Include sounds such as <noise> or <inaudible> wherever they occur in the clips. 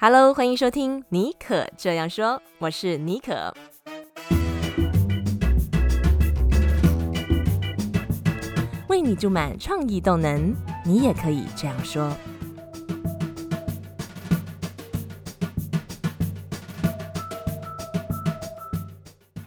Hello，欢迎收听尼可这样说，我是尼可。为你注满创意动能，你也可以这样说。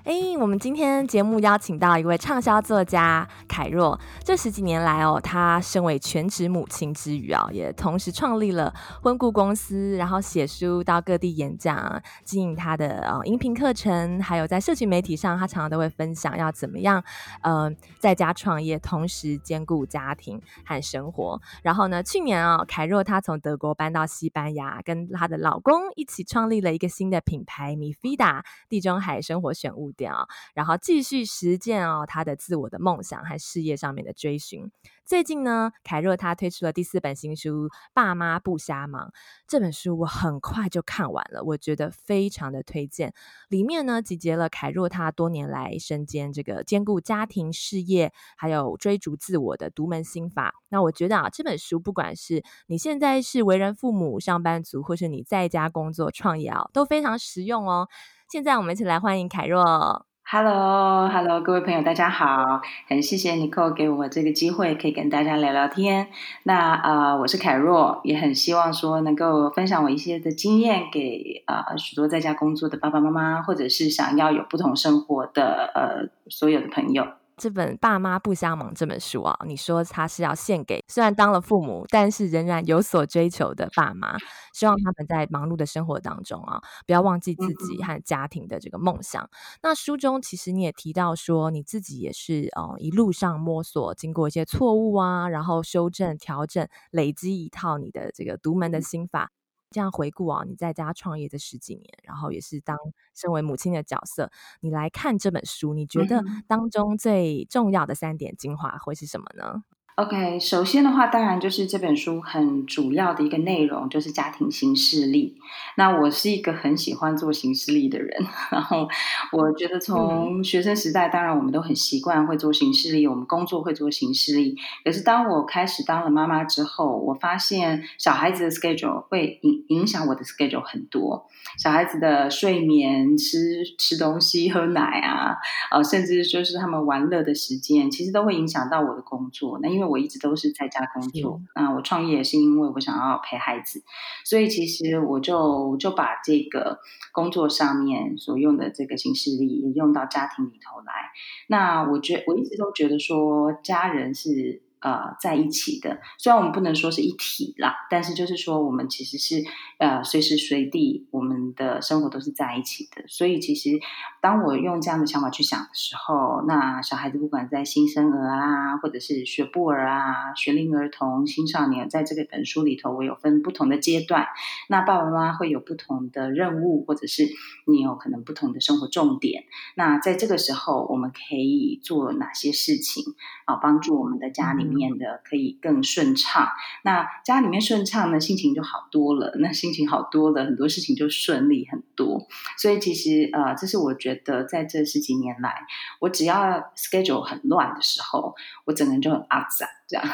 哎，我们今天节目邀请到一位畅销作家。凯若这十几年来哦，她身为全职母亲之余啊，也同时创立了婚顾公司，然后写书到各地演讲，经营她的呃音频课程，还有在社群媒体上，她常常都会分享要怎么样呃在家创业，同时兼顾家庭和生活。然后呢，去年啊、哦，凯若她从德国搬到西班牙，跟她的老公一起创立了一个新的品牌米菲达地中海生活选物店啊，然后继续实践哦她的自我的梦想和。事业上面的追寻。最近呢，凯若他推出了第四本新书《爸妈不瞎忙》。这本书我很快就看完了，我觉得非常的推荐。里面呢，集结了凯若他多年来身兼这个兼顾家庭事业，还有追逐自我的独门心法。那我觉得啊，这本书不管是你现在是为人父母、上班族，或是你在家工作创业啊，都非常实用哦。现在我们一起来欢迎凯若。Hello，Hello，各位朋友，大家好！很谢谢 Nicole 给我这个机会，可以跟大家聊聊天。那、呃，我是凯若，也很希望说能够分享我一些的经验给啊、呃、许多在家工作的爸爸妈妈，或者是想要有不同生活的呃所有的朋友。这本《爸妈不相忙》这本书啊，你说它是要献给虽然当了父母，但是仍然有所追求的爸妈，希望他们在忙碌的生活当中啊，不要忘记自己和家庭的这个梦想。嗯、那书中其实你也提到说，你自己也是哦、嗯，一路上摸索，经过一些错误啊，然后修正、调整，累积一套你的这个独门的心法。这样回顾啊，你在家创业这十几年，然后也是当身为母亲的角色，你来看这本书，你觉得当中最重要的三点精华会是什么呢？OK，首先的话，当然就是这本书很主要的一个内容就是家庭行事历。那我是一个很喜欢做行事历的人，然后我觉得从学生时代，当然我们都很习惯会做行事历，我们工作会做行事历。可是当我开始当了妈妈之后，我发现小孩子的 schedule 会影影响我的 schedule 很多。小孩子的睡眠、吃吃东西、喝奶啊，呃，甚至就是他们玩乐的时间，其实都会影响到我的工作。那因为我一直都是在家工作，那我创业也是因为我想要陪孩子，所以其实我就就把这个工作上面所用的这个形式力也用到家庭里头来。那我觉我一直都觉得说家人是。呃，在一起的，虽然我们不能说是一体啦，但是就是说，我们其实是呃随时随地，我们的生活都是在一起的。所以，其实当我用这样的想法去想的时候，那小孩子不管在新生儿啊，或者是学步儿啊、学龄儿童、青少年，在这个本书里头，我有分不同的阶段。那爸爸妈妈会有不同的任务，或者是你有可能不同的生活重点。那在这个时候，我们可以做哪些事情啊，帮助我们的家里面的可以更顺畅，那家里面顺畅呢，心情就好多了。那心情好多了，很多事情就顺利很多。所以其实呃，这是我觉得在这十几年来，我只要 schedule 很乱的时候，我整个人就很阿杂。这样，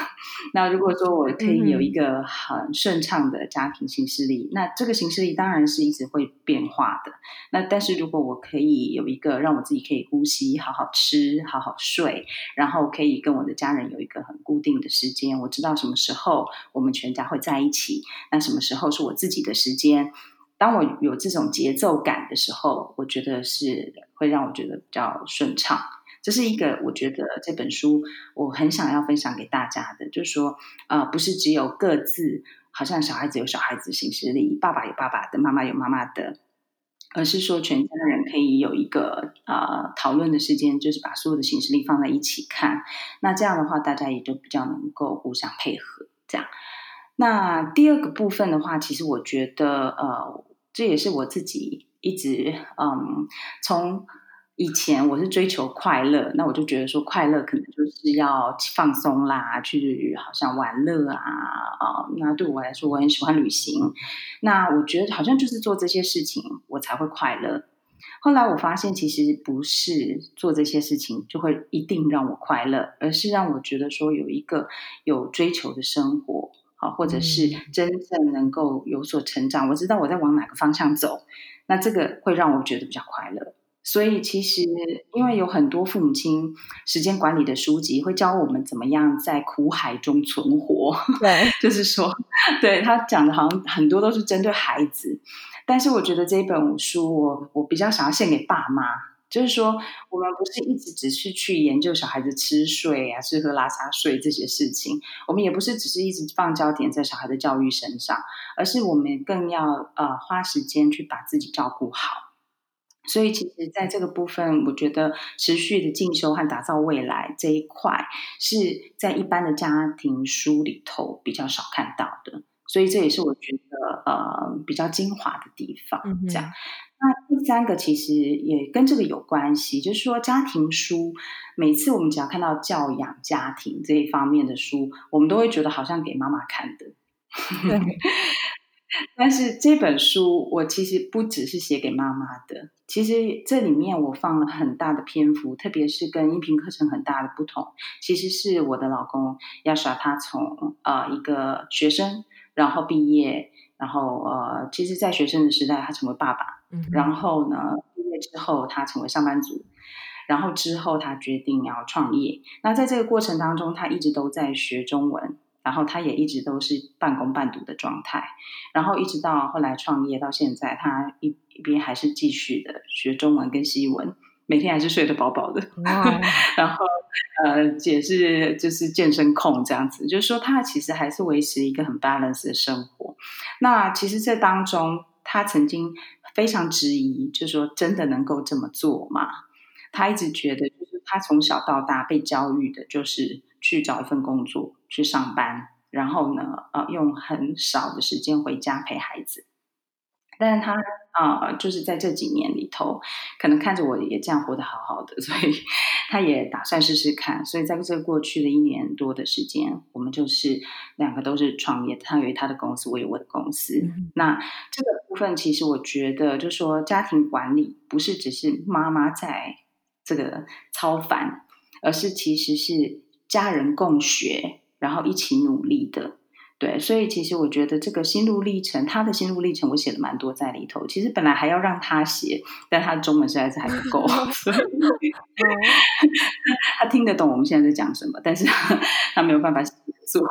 那如果说我可以有一个很顺畅的家庭形式力，嗯、那这个形式力当然是一直会变化的。那但是如果我可以有一个让我自己可以呼吸、好好吃、好好睡，然后可以跟我的家人有一个很固定的时间，我知道什么时候我们全家会在一起，那什么时候是我自己的时间。当我有这种节奏感的时候，我觉得是会让我觉得比较顺畅。这是一个我觉得这本书我很想要分享给大家的，就是说，呃，不是只有各自，好像小孩子有小孩子行事力，爸爸有爸爸的，妈妈有妈妈的，而是说全家人可以有一个呃讨论的时间，就是把所有的行事力放在一起看。那这样的话，大家也就比较能够互相配合。这样，那第二个部分的话，其实我觉得，呃，这也是我自己一直嗯从。以前我是追求快乐，那我就觉得说快乐可能就是要放松啦，去好像玩乐啊啊。那对我来说，我很喜欢旅行。那我觉得好像就是做这些事情，我才会快乐。后来我发现，其实不是做这些事情就会一定让我快乐，而是让我觉得说有一个有追求的生活好，或者是真正能够有所成长。我知道我在往哪个方向走，那这个会让我觉得比较快乐。所以其实，因为有很多父母亲时间管理的书籍会教我们怎么样在苦海中存活。对，<laughs> 就是说，对他讲的好像很多都是针对孩子，但是我觉得这一本书我，我我比较想要献给爸妈，就是说，我们不是一直只是去研究小孩子吃睡啊、吃喝拉撒睡这些事情，我们也不是只是一直放焦点在小孩的教育身上，而是我们更要呃花时间去把自己照顾好。所以，其实在这个部分，我觉得持续的进修和打造未来这一块，是在一般的家庭书里头比较少看到的。所以，这也是我觉得呃比较精华的地方。这样，嗯、那第三个其实也跟这个有关系，就是说家庭书，每次我们只要看到教养家庭这一方面的书，我们都会觉得好像给妈妈看的。对。<laughs> <laughs> 但是这本书我其实不只是写给妈妈的，其实这里面我放了很大的篇幅，特别是跟音频课程很大的不同，其实是我的老公要耍他从呃一个学生，然后毕业，然后呃，其实，在学生的时代他成为爸爸，嗯，然后呢毕业之后他成为上班族，然后之后他决定要创业，那在这个过程当中，他一直都在学中文。然后他也一直都是半工半读的状态，然后一直到后来创业到现在，他一一边还是继续的学中文跟西文，每天还是睡得饱饱的。<laughs> 然后呃，也是就是健身控这样子，就是说他其实还是维持一个很 balance 的生活。那其实这当中，他曾经非常质疑，就是说真的能够这么做吗？他一直觉得，就是他从小到大被教育的就是。去找一份工作，去上班，然后呢，呃，用很少的时间回家陪孩子。但是他啊，呃，就是在这几年里头，可能看着我也这样活得好好的，<laughs> 所以他也打算试试看。所以在这过去的一年多的时间，我们就是两个都是创业，他有他的公司，我有我的公司。嗯。那这个部分，其实我觉得，就是说家庭管理不是只是妈妈在这个操烦，而是其实是。家人共学，然后一起努力的，对，所以其实我觉得这个心路历程，他的心路历程，我写了蛮多在里头。其实本来还要让他写，但他的中文实在是还不够，所以 <laughs> 他听得懂我们现在在讲什么，但是 <laughs> 他没有办法写作。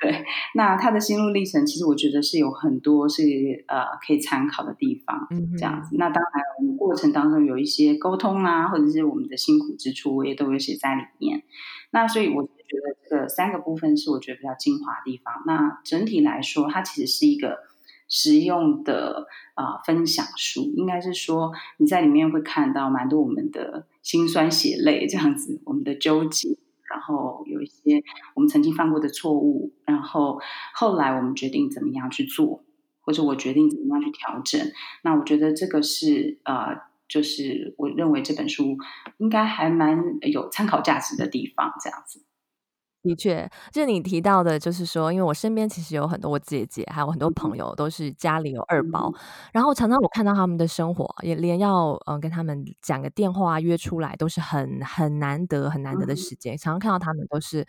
对，那他的心路历程，其实我觉得是有很多是呃可以参考的地方，这样子。那当然，我们过程当中有一些沟通啊，或者是我们的辛苦之处，我也都有写在里面。那所以我觉得觉得这个三个部分是我觉得比较精华的地方。那整体来说，它其实是一个实用的啊、分享书，应该是说你在里面会看到蛮多我们的辛酸血泪这样子，我们的纠结。然后有一些我们曾经犯过的错误，然后后来我们决定怎么样去做，或者我决定怎么样去调整。那我觉得这个是呃，就是我认为这本书应该还蛮有参考价值的地方，这样子。的确，就是你提到的，就是说，因为我身边其实有很多我姐姐，还有很多朋友，都是家里有二宝，嗯、然后常常我看到他们的生活，也连要嗯跟他们讲个电话约出来，都是很很难得很难得的时间，嗯、常常看到他们都是。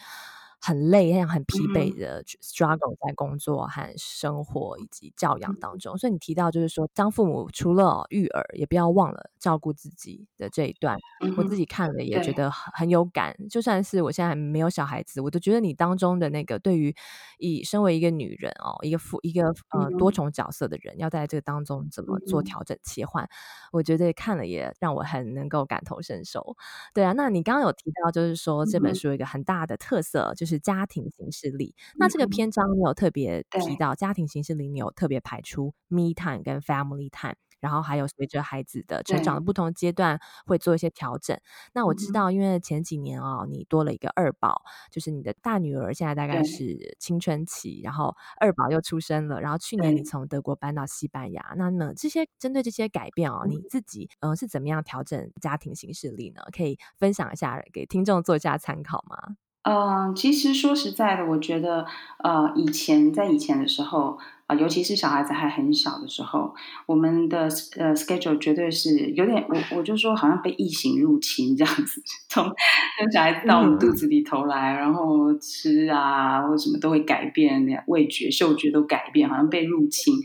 很累，很很疲惫的 struggle 在工作和生活以及教养当中。所以你提到就是说，当父母除了育儿，也不要忘了照顾自己的这一段。我自己看了也觉得很很有感。就算是我现在还没有小孩子，我都觉得你当中的那个对于以身为一个女人哦，一个父一个呃多重角色的人，要在这个当中怎么做调整切换，我觉得看了也让我很能够感同身受。对啊，那你刚刚有提到就是说这本书有一个很大的特色就是。是家庭行事历。那这个篇章你有特别提到家庭行事历，你有特别排出 me time 跟 family time，然后还有随着孩子的成长的不同阶段会做一些调整。那我知道，因为前几年哦，你多了一个二宝，就是你的大女儿现在大概是青春期，然后二宝又出生了，然后去年你从德国搬到西班牙，那么这些针对这些改变哦，你自己嗯、呃、是怎么样调整家庭形式力呢？可以分享一下给听众做一下参考吗？嗯、其实说实在的，我觉得，呃，以前在以前的时候，啊、尤其是小孩子还很小的时候，我们的呃 schedule 绝对是有点，我我就说好像被异形入侵这样子，从从小孩到我们肚子里头来，然后吃啊或什么都会改变，味觉、嗅觉都改变，好像被入侵，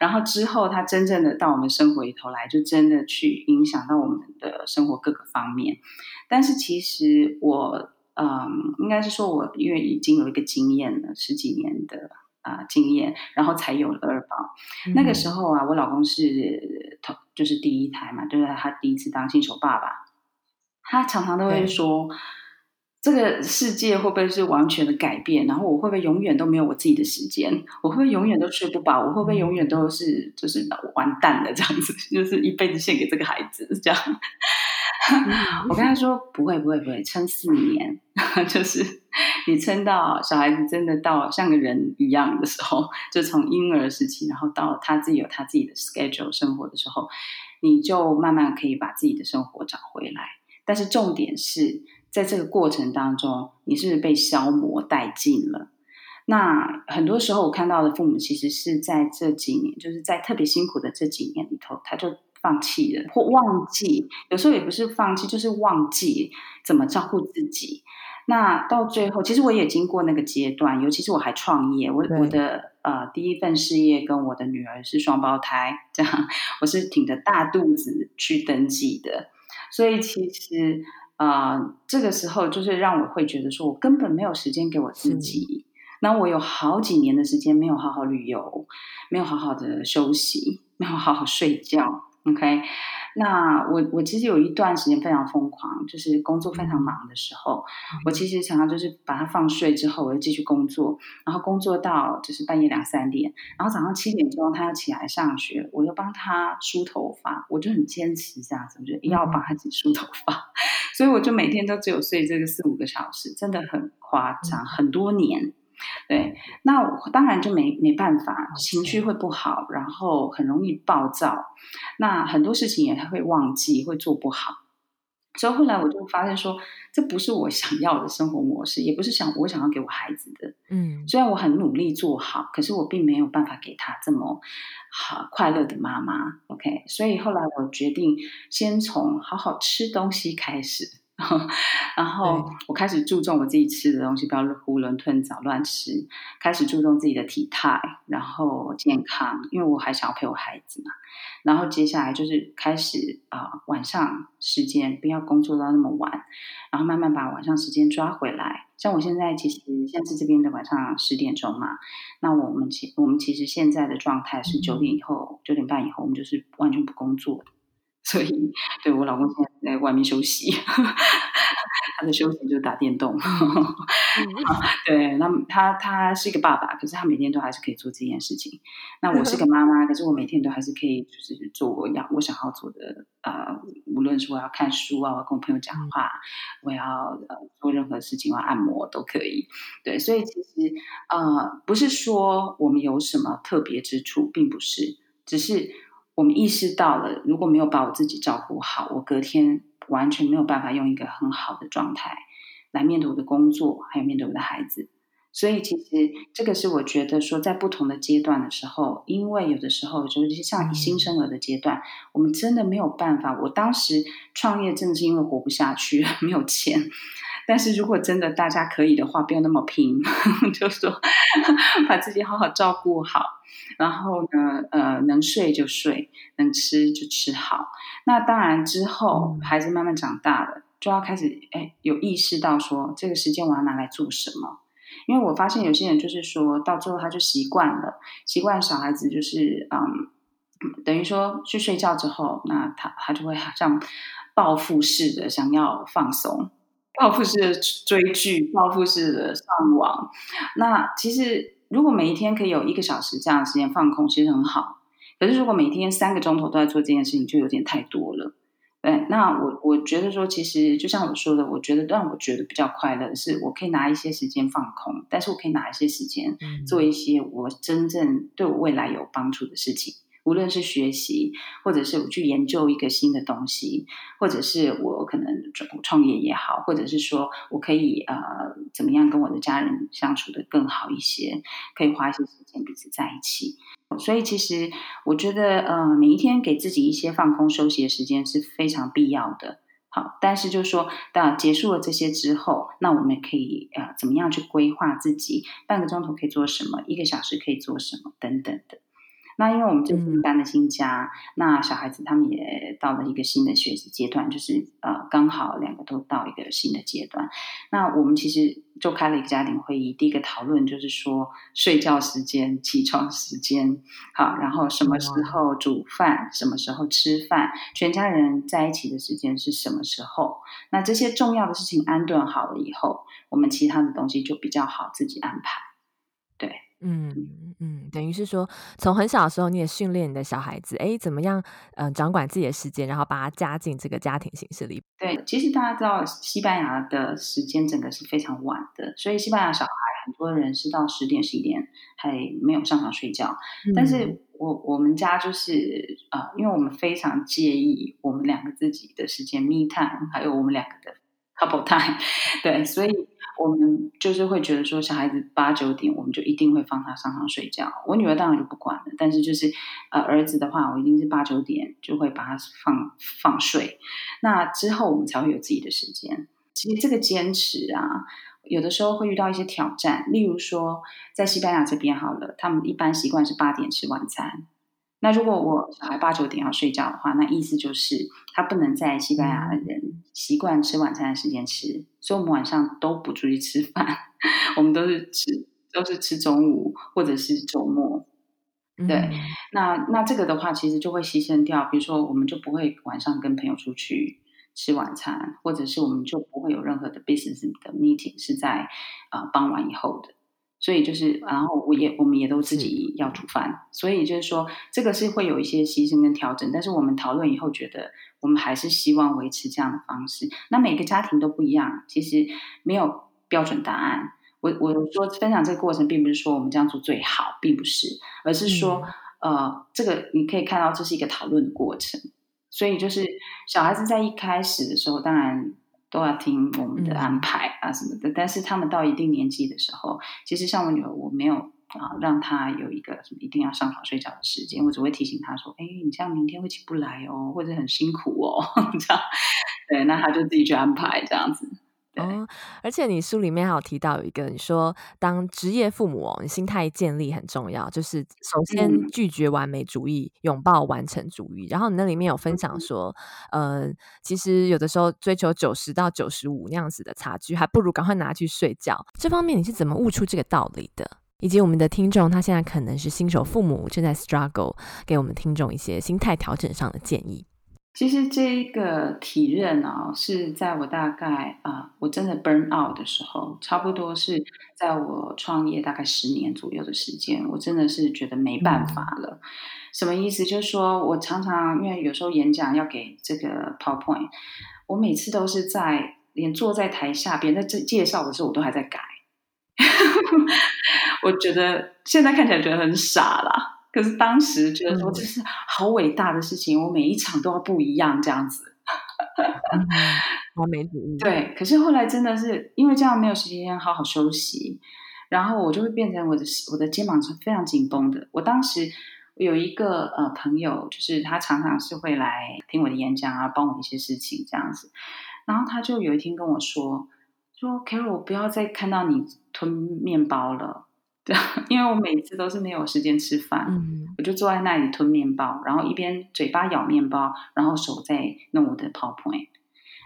然后之后他真正的到我们生活里头来，就真的去影响到我们的生活各个方面。但是其实我。嗯，应该是说，我因为已经有一个经验了，十几年的啊、呃、经验，然后才有了二宝。嗯、那个时候啊，我老公是头，就是第一胎嘛，就是他第一次当新手爸爸。他常常都会说，对这个世界会不会是完全的改变？然后我会不会永远都没有我自己的时间？我会不会永远都睡不饱？我会不会永远都是就是完蛋了这样子？<laughs> 就是一辈子献给这个孩子这样。<laughs> 我跟他说不会不会不会，撑四年，<laughs> 就是你撑到小孩子真的到像个人一样的时候，就从婴儿时期，然后到他自己有他自己的 schedule 生活的时候，你就慢慢可以把自己的生活找回来。但是重点是在这个过程当中，你是不是被消磨殆尽了？那很多时候我看到的父母，其实是在这几年，就是在特别辛苦的这几年里头，他就。放弃了或忘记，有时候也不是放弃，就是忘记怎么照顾自己。那到最后，其实我也经过那个阶段，尤其是我还创业，我我的呃第一份事业跟我的女儿是双胞胎，这样我是挺着大肚子去登记的，所以其实呃这个时候就是让我会觉得说，我根本没有时间给我自己。那我有好几年的时间没有好好旅游，没有好好的休息，没有好好睡觉。OK，那我我其实有一段时间非常疯狂，就是工作非常忙的时候，嗯、我其实常常就是把它放睡之后，我就继续工作，然后工作到就是半夜两三点，然后早上七点钟他要起来上学，我又帮他梳头发，我就很坚持这样子，我就一定要帮他自己梳头发，嗯、<laughs> 所以我就每天都只有睡这个四五个小时，真的很夸张，嗯、很多年。对，那我当然就没没办法，情绪会不好，然后很容易暴躁，那很多事情也会忘记，会做不好。所以后来我就发现说，这不是我想要的生活模式，也不是想我想要给我孩子的。嗯，虽然我很努力做好，可是我并没有办法给他这么好快乐的妈妈。OK，所以后来我决定先从好好吃东西开始。<laughs> 然后我开始注重我自己吃的东西，不要囫囵吞枣乱吃。开始注重自己的体态，然后健康，因为我还想要陪我孩子嘛。然后接下来就是开始啊、呃，晚上时间不要工作到那么晚，然后慢慢把晚上时间抓回来。像我现在其实现在是这边的晚上十点钟嘛，那我们其我们其实现在的状态是九点以后，九点半以后，我们就是完全不工作。所以，对我老公现在在外面休息，<laughs> 他的休息就是打电动。<laughs> 对，那他他是一个爸爸，可是他每天都还是可以做这件事情。那我是个妈妈，可是我每天都还是可以，就是做我要我想要做的。呃，无论是我要看书啊，我要跟我朋友讲话，我要呃做任何事情，我要按摩都可以。对，所以其实呃，不是说我们有什么特别之处，并不是，只是。我们意识到了，如果没有把我自己照顾好，我隔天完全没有办法用一个很好的状态来面对我的工作，还有面对我的孩子。所以，其实这个是我觉得说，在不同的阶段的时候，因为有的时候就是像新生儿的阶段，我们真的没有办法。我当时创业正是因为活不下去，<laughs> 没有钱。但是如果真的大家可以的话，不要那么拼，<laughs> 就说把自己好好照顾好，然后呢，呃，能睡就睡，能吃就吃好。那当然之后孩子慢慢长大了，就要开始哎有意识到说，这个时间我要拿来做什么？因为我发现有些人就是说到最后他就习惯了，习惯小孩子就是嗯，等于说去睡觉之后，那他他就会好像报复式的想要放松。报复式的追剧，报复式的上网。那其实，如果每一天可以有一个小时这样的时间放空，其实很好。可是，如果每天三个钟头都在做这件事情，就有点太多了。对，那我我觉得说，其实就像我说的，我觉得让我觉得比较快乐的是，我可以拿一些时间放空，但是我可以拿一些时间做一些我真正对我未来有帮助的事情。无论是学习，或者是我去研究一个新的东西，或者是我可能创业也好，或者是说我可以呃怎么样跟我的家人相处的更好一些，可以花一些时间彼此在一起。所以其实我觉得呃每一天给自己一些放空休息的时间是非常必要的。好，但是就是说，当结束了这些之后，那我们可以呃怎么样去规划自己半个钟头可以做什么，一个小时可以做什么等等的。那因为我们这次搬了新家，嗯、那小孩子他们也到了一个新的学习阶段，就是呃刚好两个都到一个新的阶段。那我们其实就开了一个家庭会议，第一个讨论就是说睡觉时间、起床时间，好，然后什么时候煮饭、嗯，什么时候吃饭，全家人在一起的时间是什么时候？那这些重要的事情安顿好了以后，我们其他的东西就比较好自己安排。嗯嗯，等于是说，从很小的时候，你也训练你的小孩子，哎，怎么样，嗯、呃，掌管自己的时间，然后把他加进这个家庭形式里。对，其实大家知道，西班牙的时间整个是非常晚的，所以西班牙小孩很多人是到十点、十一点还没有上床睡觉。嗯、但是我我们家就是呃，因为我们非常介意我们两个自己的时间，me time，还有我们两个的 couple time，对，所以。我们就是会觉得说，小孩子八九点，我们就一定会放他上床睡觉。我女儿当然就不管了，但是就是呃，儿子的话，我一定是八九点就会把他放放睡。那之后我们才会有自己的时间。其实这个坚持啊，有的时候会遇到一些挑战。例如说，在西班牙这边好了，他们一般习惯是八点吃晚餐。那如果我小孩八九点要睡觉的话，那意思就是他不能在西班牙的人习惯吃晚餐的时间吃，所以我们晚上都不出去吃饭，<laughs> 我们都是吃都是吃中午或者是周末。对，嗯、那那这个的话，其实就会牺牲掉，比如说我们就不会晚上跟朋友出去吃晚餐，或者是我们就不会有任何的 business 的 meeting 是在啊、呃、傍晚以后的。所以就是，然后我也我们也都自己要煮饭，所以就是说，这个是会有一些牺牲跟调整。但是我们讨论以后觉得，我们还是希望维持这样的方式。那每个家庭都不一样，其实没有标准答案。我我说分享这个过程，并不是说我们这样做最好，并不是，而是说，呃，这个你可以看到这是一个讨论的过程。所以就是小孩子在一开始的时候，当然。都要听我们的安排啊什么的，但是他们到一定年纪的时候，其实像我女儿，我没有啊让她有一个什么一定要上床睡觉的时间，我只会提醒她说：“哎，你这样明天会起不来哦，或者很辛苦哦。”这样，对，那她就自己去安排这样子。哦，而且你书里面还有提到有一个，你说当职业父母哦，你心态建立很重要，就是首先拒绝完美主义，嗯、拥抱完成主义。然后你那里面有分享说，嗯、呃，其实有的时候追求九十到九十五那样子的差距，还不如赶快拿去睡觉。这方面你是怎么悟出这个道理的？以及我们的听众他现在可能是新手父母，正在 struggle，给我们听众一些心态调整上的建议。其实这一个体认啊，是在我大概啊、呃，我真的 burn out 的时候，差不多是在我创业大概十年左右的时间，我真的是觉得没办法了。嗯、什么意思？就是说我常常因为有时候演讲要给这个 PowerPoint，我每次都是在连坐在台下，别人在这介绍的时候，我都还在改。<laughs> 我觉得现在看起来觉得很傻啦。可是当时觉得说这是好伟大的事情，嗯，我每一场都要不一样这样子。完美主义。对，可是后来真的是因为这样没有时间好好休息，然后我就会变成我的我的肩膀是非常紧绷的。我当时有一个呃朋友，就是他常常是会来听我的演讲啊，帮我一些事情这样子。然后他就有一天跟我说：“说 Carol，我不要再看到你吞面包了。”因为我每次都是没有时间吃饭，嗯，我就坐在那里吞面包，然后一边嘴巴咬面包，然后手在弄我的 PowerPoint。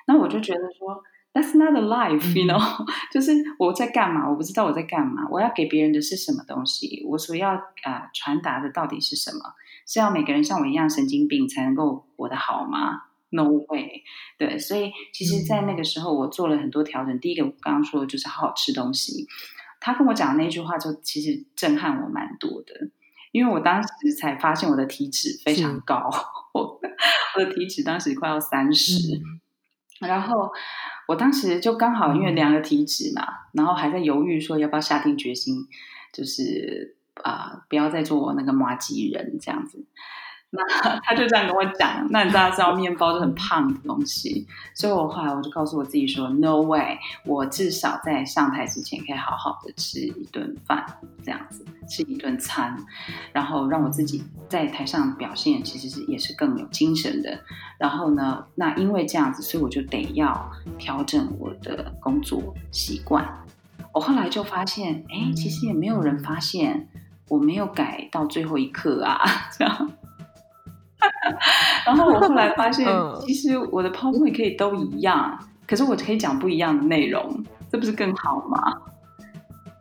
那我就觉得说，That's not a life，you know，嗯，<laughs> 就是我在干嘛？我不知道我在干嘛。我要给别人的是什么东西？我所要啊，呃，传达的到底是什么？是要每个人像我一样神经病才能够活得好吗？No way。对，所以其实，在那个时候，我做了很多调整。第一个，我刚刚说的就是好好吃东西。他跟我讲的那句话，就其实震撼我蛮多的，因为我当时才发现我的体脂非常高，我的体脂当时快要三十，嗯，然后我当时就刚好因为量了体脂嘛，嗯，然后还在犹豫说要不要下定决心，就是啊，呃，不要再做那个麻吉人这样子。那他就这样跟我讲，那你知道知道面包是很胖的东西，所以我后来我就告诉我自己说，No way，我至少在上台之前可以好好的吃一顿饭，这样子吃一顿餐，然后让我自己在台上表现其实是也是更有精神的。然后呢，那因为这样子，所以我就得要调整我的工作习惯。我后来就发现，哎，其实也没有人发现我没有改到最后一刻啊，<laughs> 这样。<laughs> 然后我后来发现，其实我的 PowerPoint 可以都一样，可是我可以讲不一样的内容，这不是更好吗？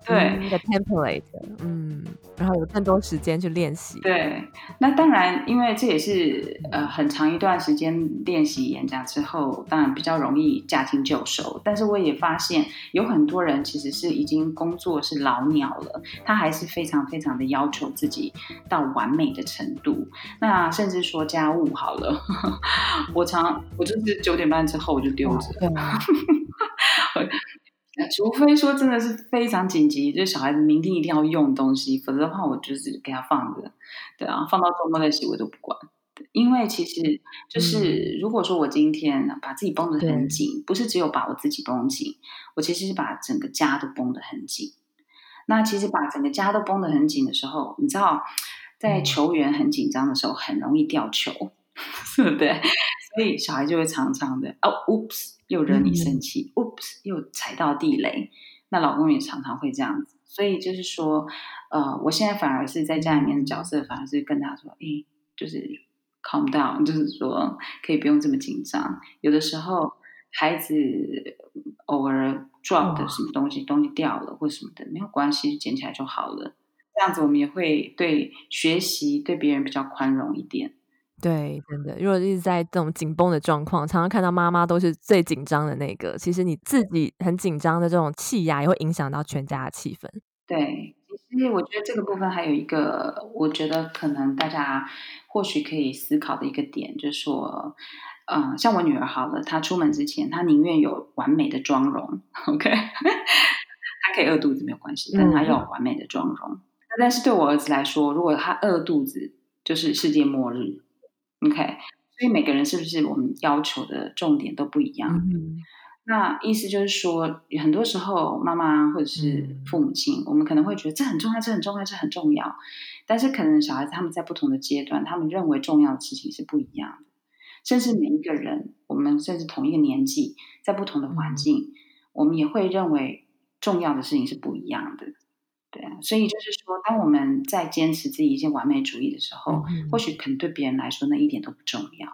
对，你的 template，嗯。然后有更多时间去练习。对，那当然，因为这也是呃很长一段时间练习演讲之后，当然比较容易驾轻就熟。但是我也发现有很多人其实是已经工作是老鸟了，他还是非常非常的要求自己到完美的程度。那甚至说家务好了，<laughs> 我常我就是九点半之后我就丢着。<laughs> 对除非说真的是非常紧急，就是小孩子明天一定要用东西，否则的话我就是给他放着，对啊，放到周末再洗我都不管。因为其实就是如果说我今天把自己绷得很紧，不是只有把我自己绷紧，我其实是把整个家都绷得很紧。那其实把整个家都绷得很紧的时候，你知道，在球员很紧张的时候，很容易掉球，<laughs> 对不对？所以小孩就会常常的哦，oops。又惹你生气、嗯、，oops，又踩到地雷。那老公也常常会这样子，所以就是说，呃，我现在反而是在家里面的角色，反而是跟他说，哎，就是 calm down，就是说可以不用这么紧张。有的时候孩子偶尔 drop 的什么东西，东西掉了或什么的，没有关系，捡起来就好了。这样子我们也会对学习对别人比较宽容一点。对，真的，如果一直在这种紧绷的状况，常常看到妈妈都是最紧张的那个。其实你自己很紧张的这种气压，也会影响到全家的气氛。对，其实我觉得这个部分还有一个，我觉得可能大家或许可以思考的一个点，就是说，嗯、呃，像我女儿好了，她出门之前，她宁愿有完美的妆容，OK，<laughs> 她可以饿肚子没有关系，但她要有完美的妆容。嗯、但是对我儿子来说，如果他饿肚子，就是世界末日。OK，所以每个人是不是我们要求的重点都不一样？嗯、那意思就是说，很多时候妈妈或者是父母亲，嗯、我们可能会觉得这很重要，这很重要，这很重要。但是可能小孩子他们在不同的阶段，他们认为重要的事情是不一样的。甚至每一个人，我们甚至同一个年纪，在不同的环境，嗯、我们也会认为重要的事情是不一样的。对啊，所以就是说，当我们在坚持自己一些完美主义的时候，嗯、或许可能对别人来说那一点都不重要，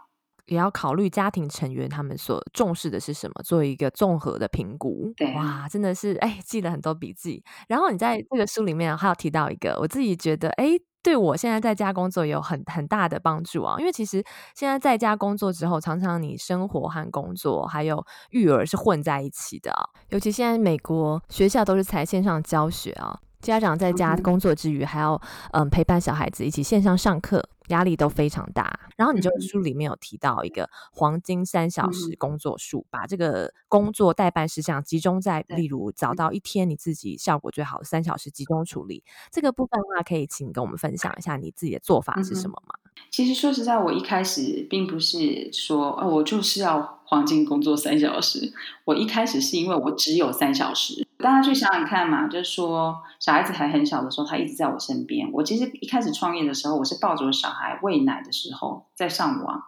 也要考虑家庭成员他们所重视的是什么，做一个综合的评估。对，哇，真的是哎，记了很多笔记。然后你在这个书里面还有提到一个，我自己觉得哎，对我现在在家工作有很很大的帮助啊。因为其实现在在家工作之后，常常你生活和工作还有育儿是混在一起的啊。尤其现在美国学校都是采线上教学啊。家长在家工作之余，还要嗯陪伴小孩子一起线上上课，压力都非常大。然后你就书里面有提到一个黄金三小时工作术，把这个工作代办事项集中在，例如找到一天你自己效果最好的三小时集中处理。这个部分的话，可以请跟我们分享一下你自己的做法是什么吗？其实说实在，我一开始并不是说哦，我就是要黄金工作三小时。我一开始是因为我只有三小时。大家去想想看嘛，就是说小孩子还很小的时候，他一直在我身边。我其实一开始创业的时候，我是抱着我小孩喂奶的时候在上网，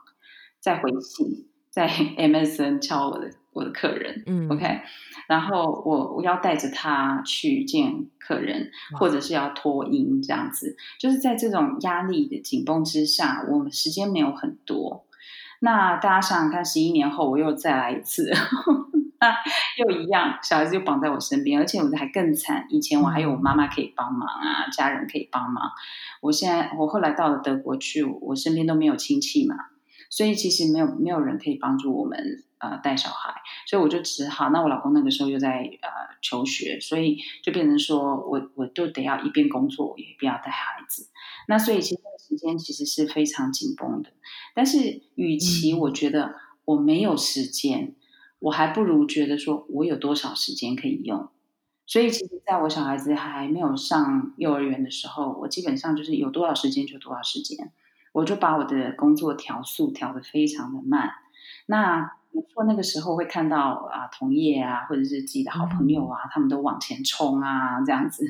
在回信，在 <laughs> MSN 敲我的我的客人，嗯，OK，然后我我要带着他去见客人，或者是要脱音这样子，就是在这种压力的紧绷之下，我们时间没有很多。那大家想想看，十一年后我又再来一次。<laughs> 那又一样，小孩子就绑在我身边，而且我还更惨。以前我还有我妈妈可以帮忙啊，家人可以帮忙。我现在我后来到了德国去，我身边都没有亲戚嘛，所以其实没有没有人可以帮助我们呃带小孩，所以我就只好。那我老公那个时候又在呃求学，所以就变成说我我都得要一边工作也一边要带孩子。那所以其实这个时间其实是非常紧绷的。但是与其我觉得我没有时间。我还不如觉得说，我有多少时间可以用。所以，其实在我小孩子还没有上幼儿园的时候，我基本上就是有多少时间就多少时间。我就把我的工作调速调得非常的慢。那没错，那个时候会看到啊，同业啊，或者是自己的好朋友啊，他们都往前冲啊，这样子。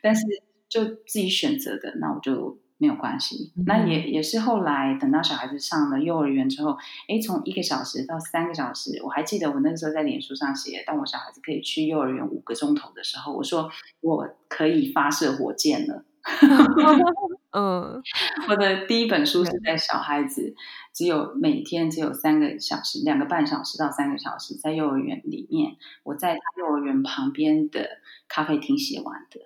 但是就自己选择的，那我就没有关系。那也也是后来等到小孩子上了幼儿园之后，哎，从一个小时到三个小时，我还记得我那个时候在脸书上写，当我小孩子可以去幼儿园五个钟头的时候，我说我可以发射火箭了。<laughs> 嗯，<laughs> 我的第一本书是在小孩子只有每天只有三个小时，两个半小时到三个小时在幼儿园里面，我在他幼儿园旁边的咖啡厅写完的。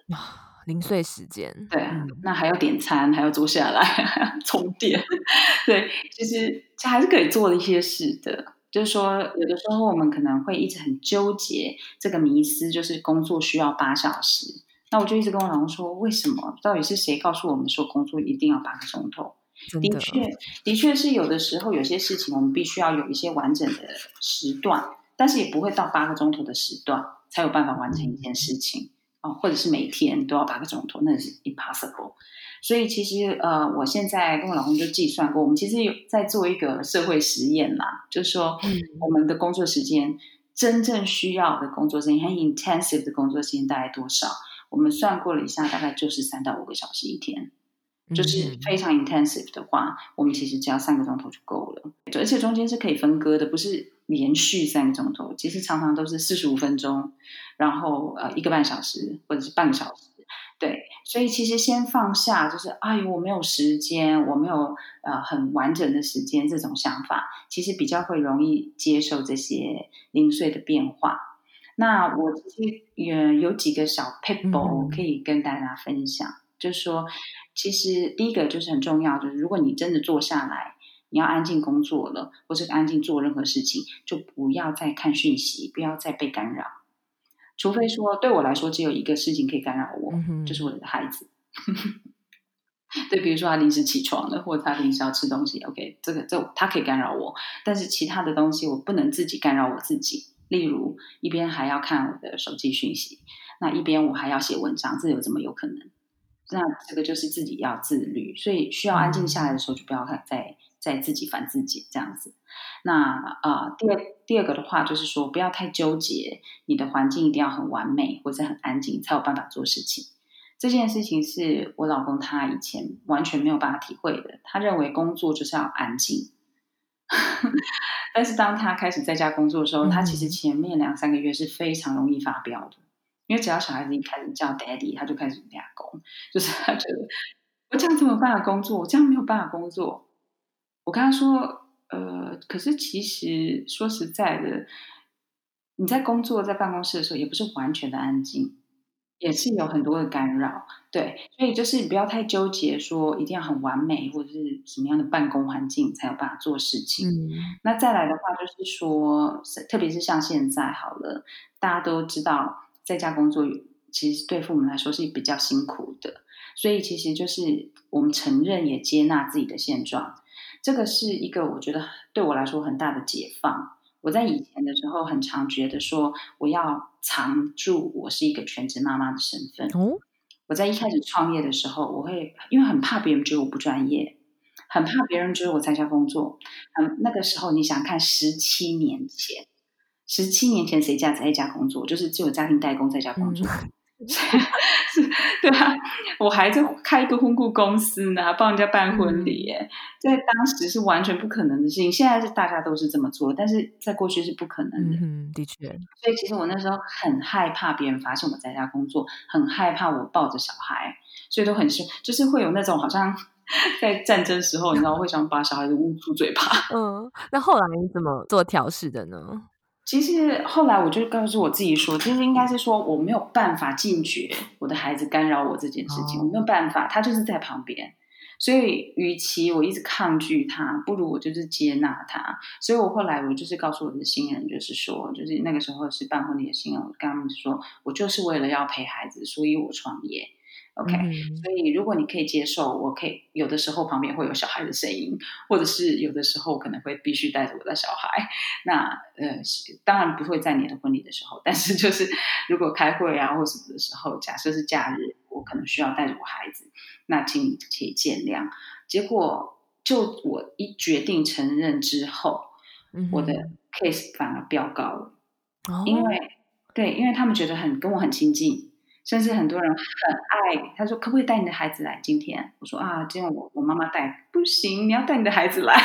零碎时间，对那还要点餐，还要坐下来还要 <laughs> 充电，对，其实这还是可以做的一些事的。就是说，有的时候我们可能会一直很纠结这个迷思，就是工作需要八小时。那我就一直跟我老公说，为什么？到底是谁告诉我们说工作一定要八个钟头？的，的确，的确是有的时候有些事情我们必须要有一些完整的时段，但是也不会到八个钟头的时段才有办法完成一件事情啊、或者是每天都要八个钟头，那是 impossible。所以其实呃，我现在跟我老公就计算过，我们其实有在做一个社会实验啦，就是说我们的工作时间、嗯、真正需要的工作时间，很 intensive 的工作时间大概多少？我们算过了一下，大概就是三到五个小时一天，就是非常 intensive 的话，我们其实只要三个钟头就够了。而且中间是可以分割的，不是连续三个钟头，其实常常都是四十五分钟，然后呃一个半小时或者是半个小时。对，所以其实先放下，就是哎呦我没有时间，我没有呃很完整的时间这种想法，其实比较会容易接受这些零碎的变化。那我其实也有几个小 p e p l e 可以跟大家分享，嗯、就是说，其实第一个就是很重要，就是如果你真的坐下来，你要安静工作了，或者安静做任何事情，就不要再看讯息，不要再被干扰。除非说对我来说，只有一个事情可以干扰我，嗯、就是我的孩子。<laughs> 对，比如说他临时起床了，或者他临时要吃东西，OK，这个这他可以干扰我，但是其他的东西我不能自己干扰我自己。例如，一边还要看我的手机讯息，那一边我还要写文章，这有怎么有可能？那这个就是自己要自律，所以需要安静下来的时候，就不要再再自己烦自己这样子。那啊、第二第二个的话，就是说不要太纠结，你的环境一定要很完美或者很安静才有办法做事情。这件事情是我老公他以前完全没有办法体会的，他认为工作就是要安静。<laughs> 但是当他开始在家工作的时候，他其实前面两三个月是非常容易发飙的，因为只要小孩子一开始叫 daddy，他就开始打工，就是他觉得我这样子没有办法工作，我这样没有办法工作。我跟他说，呃，可是其实说实在的，你在工作在办公室的时候，也不是完全的安静。也是有很多的干扰，对，所以就是不要太纠结，说一定要很完美或者是什么样的办公环境才有办法做事情。嗯，那再来的话就是说，特别是像现在好了，大家都知道在家工作其实对父母来说是比较辛苦的，所以其实就是我们承认也接纳自己的现状，这个是一个我觉得对我来说很大的解放。我在以前的时候，很常觉得说，我要藏住我是一个全职妈妈的身份。哦，我在一开始创业的时候，我会因为很怕别人觉得我不专业，很怕别人觉得我在家工作。嗯，那个时候你想看十七年前，十七年前谁家在家工作？就是只有家庭代工在家工作。<laughs> <laughs> 对啊，我还在开一个婚顾公司呢，帮人家办婚礼，耶，在当时是完全不可能的事情。现在是大家都是这么做，但是在过去是不可能的。嗯，的确。所以其实我那时候很害怕别人发现我在家工作，很害怕我抱着小孩，所以都很凶，就是会有那种好像 <laughs> 在战争时候，你知道，会想把小孩子捂住嘴巴。嗯，那后来你怎么做调试的呢？其实后来我就告诉我自己说，其实应该是说我没有办法禁绝我的孩子干扰我这件事情，我没有办法，他就是在旁边。所以，与其我一直抗拒他，不如我就是接纳他。所以我后来我就是告诉我的新人，就是说，就是那个时候是办婚礼的新人，我跟他们说，我就是为了要陪孩子，所以我创业。OK，嗯，所以如果你可以接受，我可以有的时候旁边会有小孩的声音，或者是有的时候可能会必须带着我的小孩。那呃，当然不会在你的婚礼的时候，但是就是如果开会啊或什么的时候，假设是假日，我可能需要带着我孩子，那请你可以见谅。结果就我一决定承认之后，嗯、我的 case 反而飙高了，哦、因为对，因为他们觉得很跟我很亲近，甚至很多人很爱。他说：“可不可以带你的孩子来？”今天我说：“啊，今天我我妈妈带，不行，你要带你的孩子来。<laughs> ”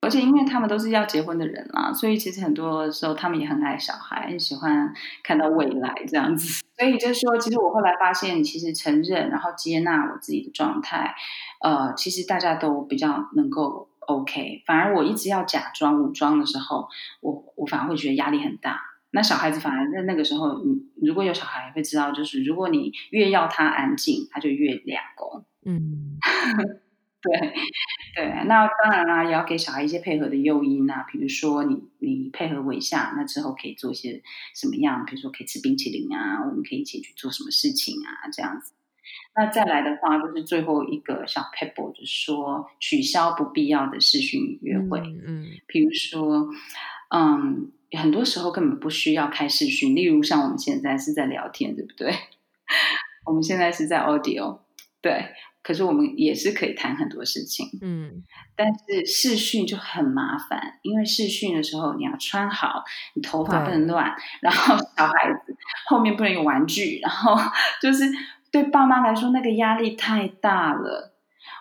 而且因为他们都是要结婚的人啦，所以其实很多时候他们也很爱小孩，很喜欢看到未来这样子。<laughs> 所以就是说，其实我后来发现，其实承认然后接纳我自己的状态，呃，其实大家都比较能够 OK。反而我一直要假装武装的时候，我我反而会觉得压力很大。那小孩子反而在那个时候，你如果有小孩会知道，就是如果你越要他安静，他就越两公。嗯。<laughs> 对，对，那当然啦，也要给小孩一些配合的诱因啊，比如说你你配合我一下，那之后可以做些什么样？比如说可以吃冰淇淋啊，我们可以一起去做什么事情啊，这样子。那再来的话，就是最后一个小 pebble，就是说取消不必要的视讯约会，嗯，嗯，比如说，嗯，很多时候根本不需要开视讯，例如像我们现在是在聊天，对不对？<laughs> 我们现在是在 audio，对。可是我们也是可以谈很多事情，嗯，但是视讯就很麻烦，因为视讯的时候你要穿好，你头发不能乱，然后小孩子后面不能有玩具，然后 <laughs> 就是对爸妈来说那个压力太大了。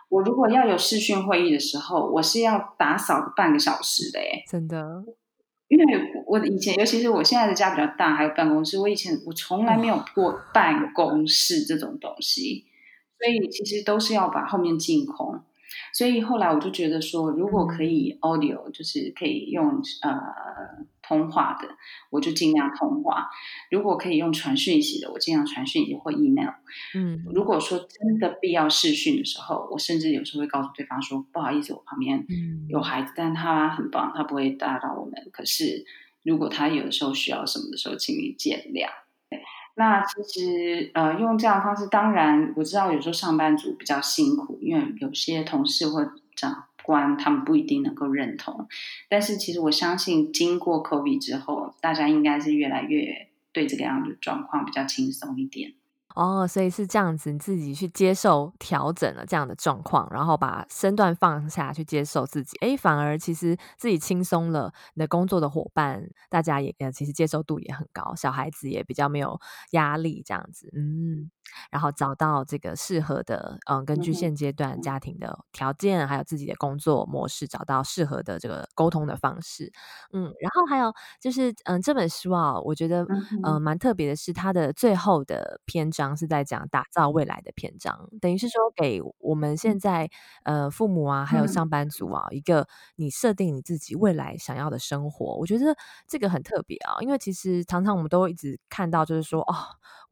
我如果要有视讯会议的时候，我是要打扫半个小时的，哎，真的，因为我以前，尤其是我现在的家比较大，还有办公室，我以前我从来没有过办公室这种东西。所以其实都是要把后面净空，所以后来我就觉得说，如果可以 audio，就是可以用呃通话的，我就尽量通话；如果可以用传讯息的，我尽量传讯息或 email。嗯，如果说真的必要视讯的时候，我甚至有时候会告诉对方说，不好意思，我旁边有孩子，但他很棒，他不会打扰我们。可是如果他有的时候需要什么的时候，请你见谅。那其实，呃，用这样的方式，当然我知道有时候上班族比较辛苦，因为有些同事或长观他们不一定能够认同。但是其实我相信，经过 COVID 之后，大家应该是越来越对这个样的状况比较轻松一点。哦，所以是这样子，你自己去接受调整了这样的状况，然后把身段放下去接受自己，诶，反而其实自己轻松了。你的工作的伙伴，大家也其实接受度也很高，小孩子也比较没有压力，这样子，嗯。然后找到这个适合的，嗯，根据现阶段家庭的条件，还有自己的工作模式，找到适合的这个沟通的方式，嗯，然后还有就是，嗯，这本书啊，我觉得，嗯，蛮特别的是，它的最后的篇章是在讲打造未来的篇章，等于是说给我们现在，呃，父母啊，还有上班族啊，一个你设定你自己未来想要的生活，我觉得这个很特别啊，因为其实常常我们都一直看到，就是说，哦，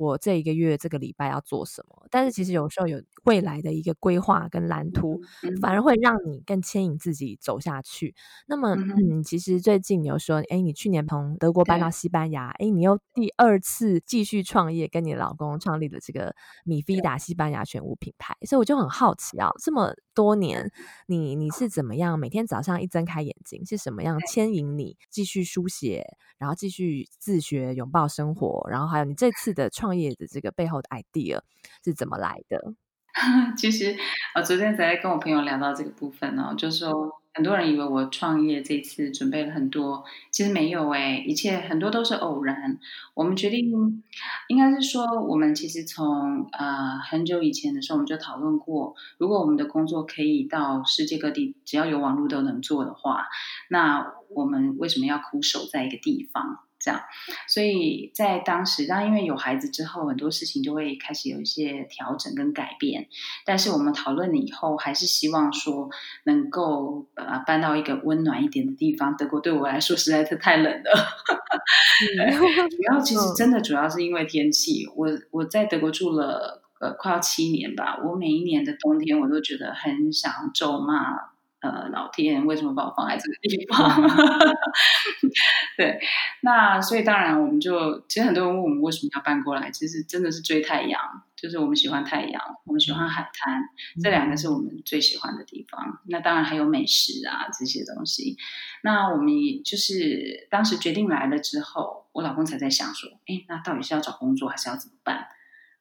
我这一个月这个礼拜。要做什么？但是其实有时候有未来的一个规划跟蓝图，反而会让你更牵引自己走下去。那么，嗯，其实最近你又说，哎，你去年从德国搬到西班牙，哎，你又第二次继续创业，跟你老公创立了这个米菲达西班牙全屋品牌。所以我就很好奇啊，这么多年，你你是怎么样每天早上一睁开眼睛，是什么样牵引你继续书写，然后继续自学，拥抱生活，然后还有你这次的创业的这个背后的 idea。是怎么来的？<laughs> 其实我昨天才跟我朋友聊到这个部分哦，就是说很多人以为我创业这次准备了很多，其实没有诶，一切很多都是偶然。我们决定，应该是说，我们其实从呃很久以前的时候，我们就讨论过，如果我们的工作可以到世界各地，只要有网络都能做的话，那我们为什么要苦守在一个地方？这样，所以在当时，当因为有孩子之后，很多事情就会开始有一些调整跟改变。但是我们讨论了以后，还是希望说能够呃搬到一个温暖一点的地方。德国对我来说实在是太冷了，<laughs> 主要其实真的主要是因为天气。我我在德国住了呃快要七年吧，我每一年的冬天我都觉得很想咒骂。呃，老天为什么把我放在这个地方？<laughs> 对，那所以当然我们就其实很多人问我们为什么要搬过来，其实真的是追太阳，就是我们喜欢太阳，我们喜欢海滩，这两个是我们最喜欢的地方。那当然还有美食啊这些东西。那我们也就是当时决定来了之后，我老公才在想说，哎，那到底是要找工作还是要怎么办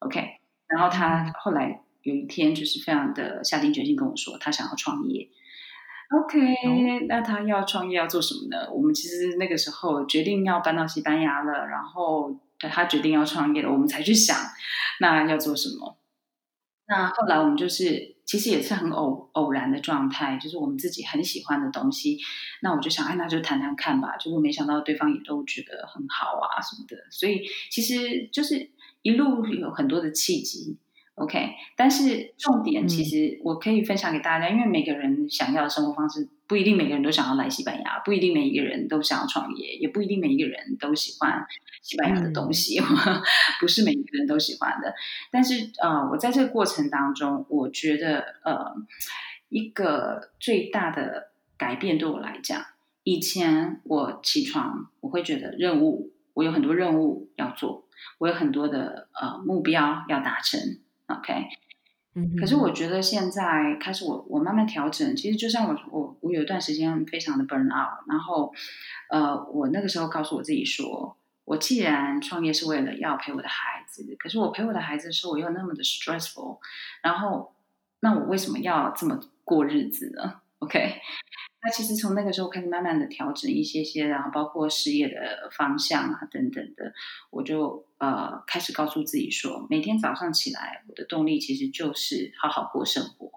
？OK，然后他后来。有一天就是非常的下定决心跟我说，他想要创业。OK，哦，那他要创业要做什么呢？我们其实那个时候决定要搬到西班牙了，然后他决定要创业了，我们才去想那要做什么。那后来我们就是其实也是很偶偶然的状态，就是我们自己很喜欢的东西，那我就想，哎，那就谈谈看吧。结果没想到对方也都觉得很好啊什么的，所以其实就是一路有很多的契机。OK，但是重点其实我可以分享给大家，嗯，因为每个人想要的生活方式不一定每个人都想要来西班牙，不一定每一个人都想要创业，也不一定每一个人都喜欢西班牙的东西，嗯、<laughs> 不是每一个人都喜欢的。但是呃，我在这个过程当中，我觉得呃，一个最大的改变对我来讲，以前我起床我会觉得任务，我有很多任务要做，我有很多的呃目标要达成。OK，嗯，可是我觉得现在开始我我慢慢调整，其实就像我我我有一段时间非常的 burn out，然后呃，我那个时候告诉我自己说，我既然创业是为了要陪我的孩子，可是我陪我的孩子的时候我又那么的 stressful，然后那我为什么要这么过日子呢？OK。那其实从那个时候开始，慢慢的调整一些些，然后包括事业的方向啊等等的，我就呃开始告诉自己说，每天早上起来，我的动力其实就是好好过生活，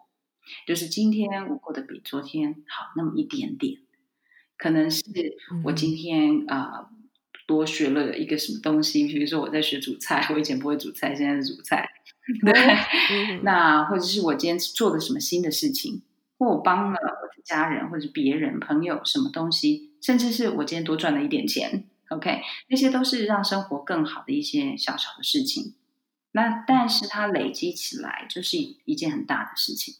就是今天我过得比昨天好那么一点点，可能是我今天啊、呃、多学了一个什么东西，比如说我在学煮菜，我以前不会煮菜，现在是煮菜，<laughs> 对，<laughs> 那或者是我今天做了什么新的事情。或我帮了家人，或者别人、朋友什么东西，甚至是我今天多赚了一点钱，OK，那些都是让生活更好的一些小小的事情。那但是它累积起来就是一件很大的事情。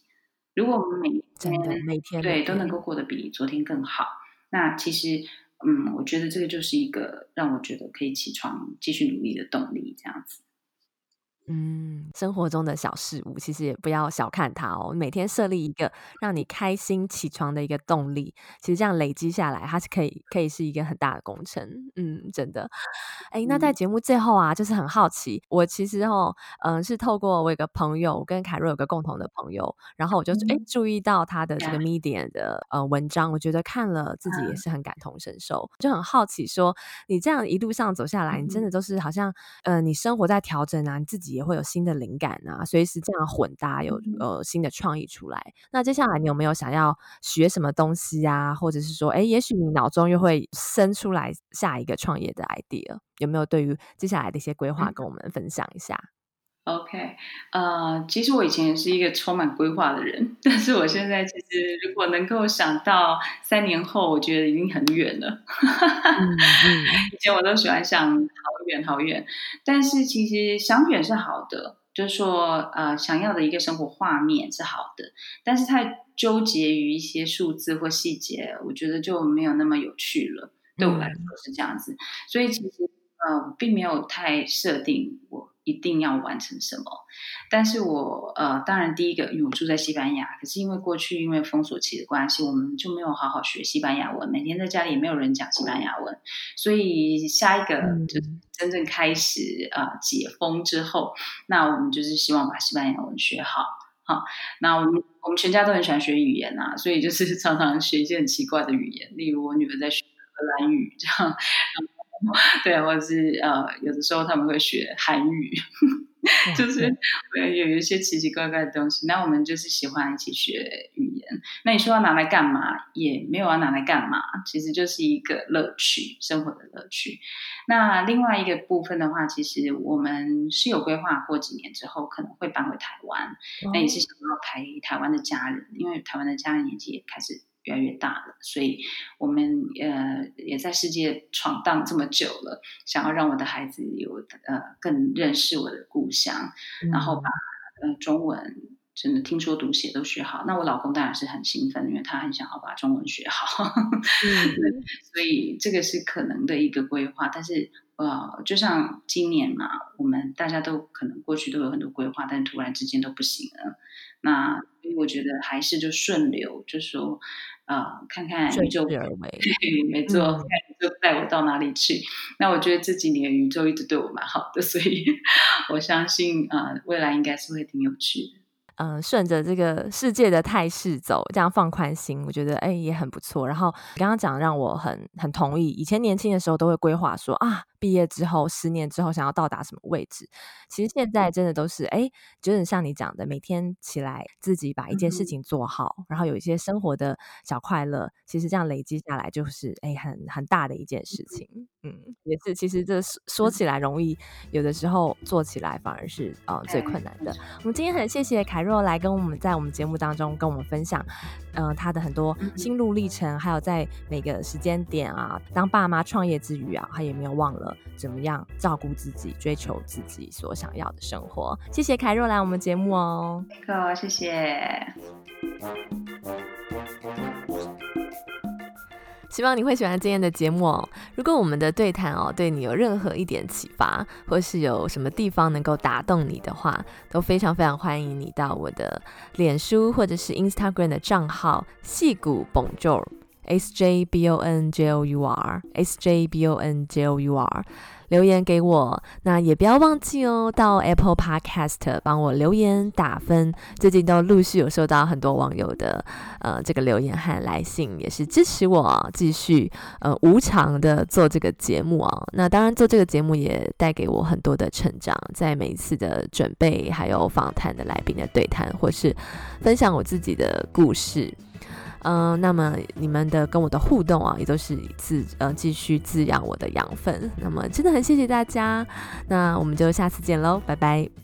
如果我们每天每天对都能够过得比昨天更好，那其实嗯，我觉得这个就是一个让我觉得可以起床继续努力的动力，这样子。嗯，生活中的小事物，其实也不要小看它哦。每天设立一个让你开心起床的一个动力，其实这样累积下来，它是可以可以是一个很大的工程。嗯，真的。哎，那在节目最后啊，就是很好奇，我其实哦，嗯，是透过我有个朋友跟凯若有个共同的朋友，然后我就哎注意到他的这个 Medium 的呃文章，我觉得看了自己也是很感同身受，就很好奇说，你这样一路上走下来，你真的都是好像呃，你生活在调整啊，你自己。也会有新的灵感啊，随时这样混搭，有呃新的创意出来。那接下来你有没有想要学什么东西啊？或者是说，哎，也许你脑中又会生出来下一个创业的 idea？有没有对于接下来的一些规划跟我们分享一下？OK，呃，其实我以前也是一个充满规划的人，但是我现在其实如果能够想到三年后，我觉得已经很远了。嗯嗯、<laughs> 以前我都喜欢想好远好远，但是其实想远是好的，就是说呃，想要的一个生活画面是好的，但是太纠结于一些数字或细节，我觉得就没有那么有趣了。对我来说是这样子，嗯、所以其实呃，并没有太设定我。一定要完成什么？但是我呃，当然第一个，因为我住在西班牙，可是因为过去因为封锁期的关系，我们就没有好好学西班牙文，每天在家里也没有人讲西班牙文，所以下一个就是真正开始啊、呃、解封之后，那我们就是希望把西班牙文学好。好，那我们我们全家都很喜欢学语言啊，所以就是 <laughs> 常常学一些很奇怪的语言，例如我女儿在学荷兰语这样。对，或者是呃，有的时候他们会学韩语，就是有有一些奇奇怪怪的东西。那我们就是喜欢一起学语言。那你说要拿来干嘛？也没有要拿来干嘛，其实就是一个乐趣，生活的乐趣。那另外一个部分的话，其实我们是有规划，过几年之后可能会搬回台湾。哦、那也是想要陪台湾的家人，因为台湾的家人年纪也开始。越来越大了，所以我们呃也在世界闯荡这么久了，想要让我的孩子有呃更认识我的故乡，嗯、然后把呃中文真的听说读写都学好。那我老公当然是很兴奋，因为他很想要把中文学好，<laughs> 嗯、所以这个是可能的一个规划。但是呃，就像今年嘛，我们大家都可能过去都有很多规划，但突然之间都不行了。那所以我觉得还是就顺流，就说。啊、呃，看看宇宙，对，没错，嗯、看宇宙带我到哪里去。那我觉得这几年宇宙一直对我蛮好的，所以 <laughs> 我相信啊、呃，未来应该是会挺有趣的。嗯，顺着这个世界的态势走，这样放宽心，我觉得哎也很不错。然后你刚刚讲让我很很同意，以前年轻的时候都会规划说啊，毕业之后十年之后想要到达什么位置。其实现在真的都是哎，就是像你讲的，每天起来自己把一件事情做好，嗯、然后有一些生活的小快乐，其实这样累积下来就是哎很很大的一件事情。嗯，也是，其实这说起来容易，有的时候做起来反而是呃最困难的。我们今天很谢谢凯若来跟我们在我们节目当中跟我们分享，嗯、呃，他的很多心路历程，还有在每个时间点啊，当爸妈创业之余啊，他也没有忘了怎么样照顾自己，追求自己所想要的生活。谢谢凯若来我们节目哦，好，谢谢。希望你会喜欢今天的节目哦。如果我们的对谈哦对你有任何一点启发，或是有什么地方能够打动你的话，都非常非常欢迎你到我的脸书或者是 Instagram 的账号细谷 Bonjour S J B O N J O U R S J B O N J O U R。留言给我，那也不要忘记哦，到 Apple Podcast 帮我留言打分。最近都陆续有收到很多网友的呃这个留言和来信，也是支持我继续呃无偿的做这个节目哦。那当然做这个节目也带给我很多的成长，在每一次的准备，还有访谈的来宾的对谈，或是分享我自己的故事。嗯、那么你们的跟我的互动啊，也都是滋呃继续滋养我的养分。那么真的很谢谢大家，那我们就下次见喽，拜拜。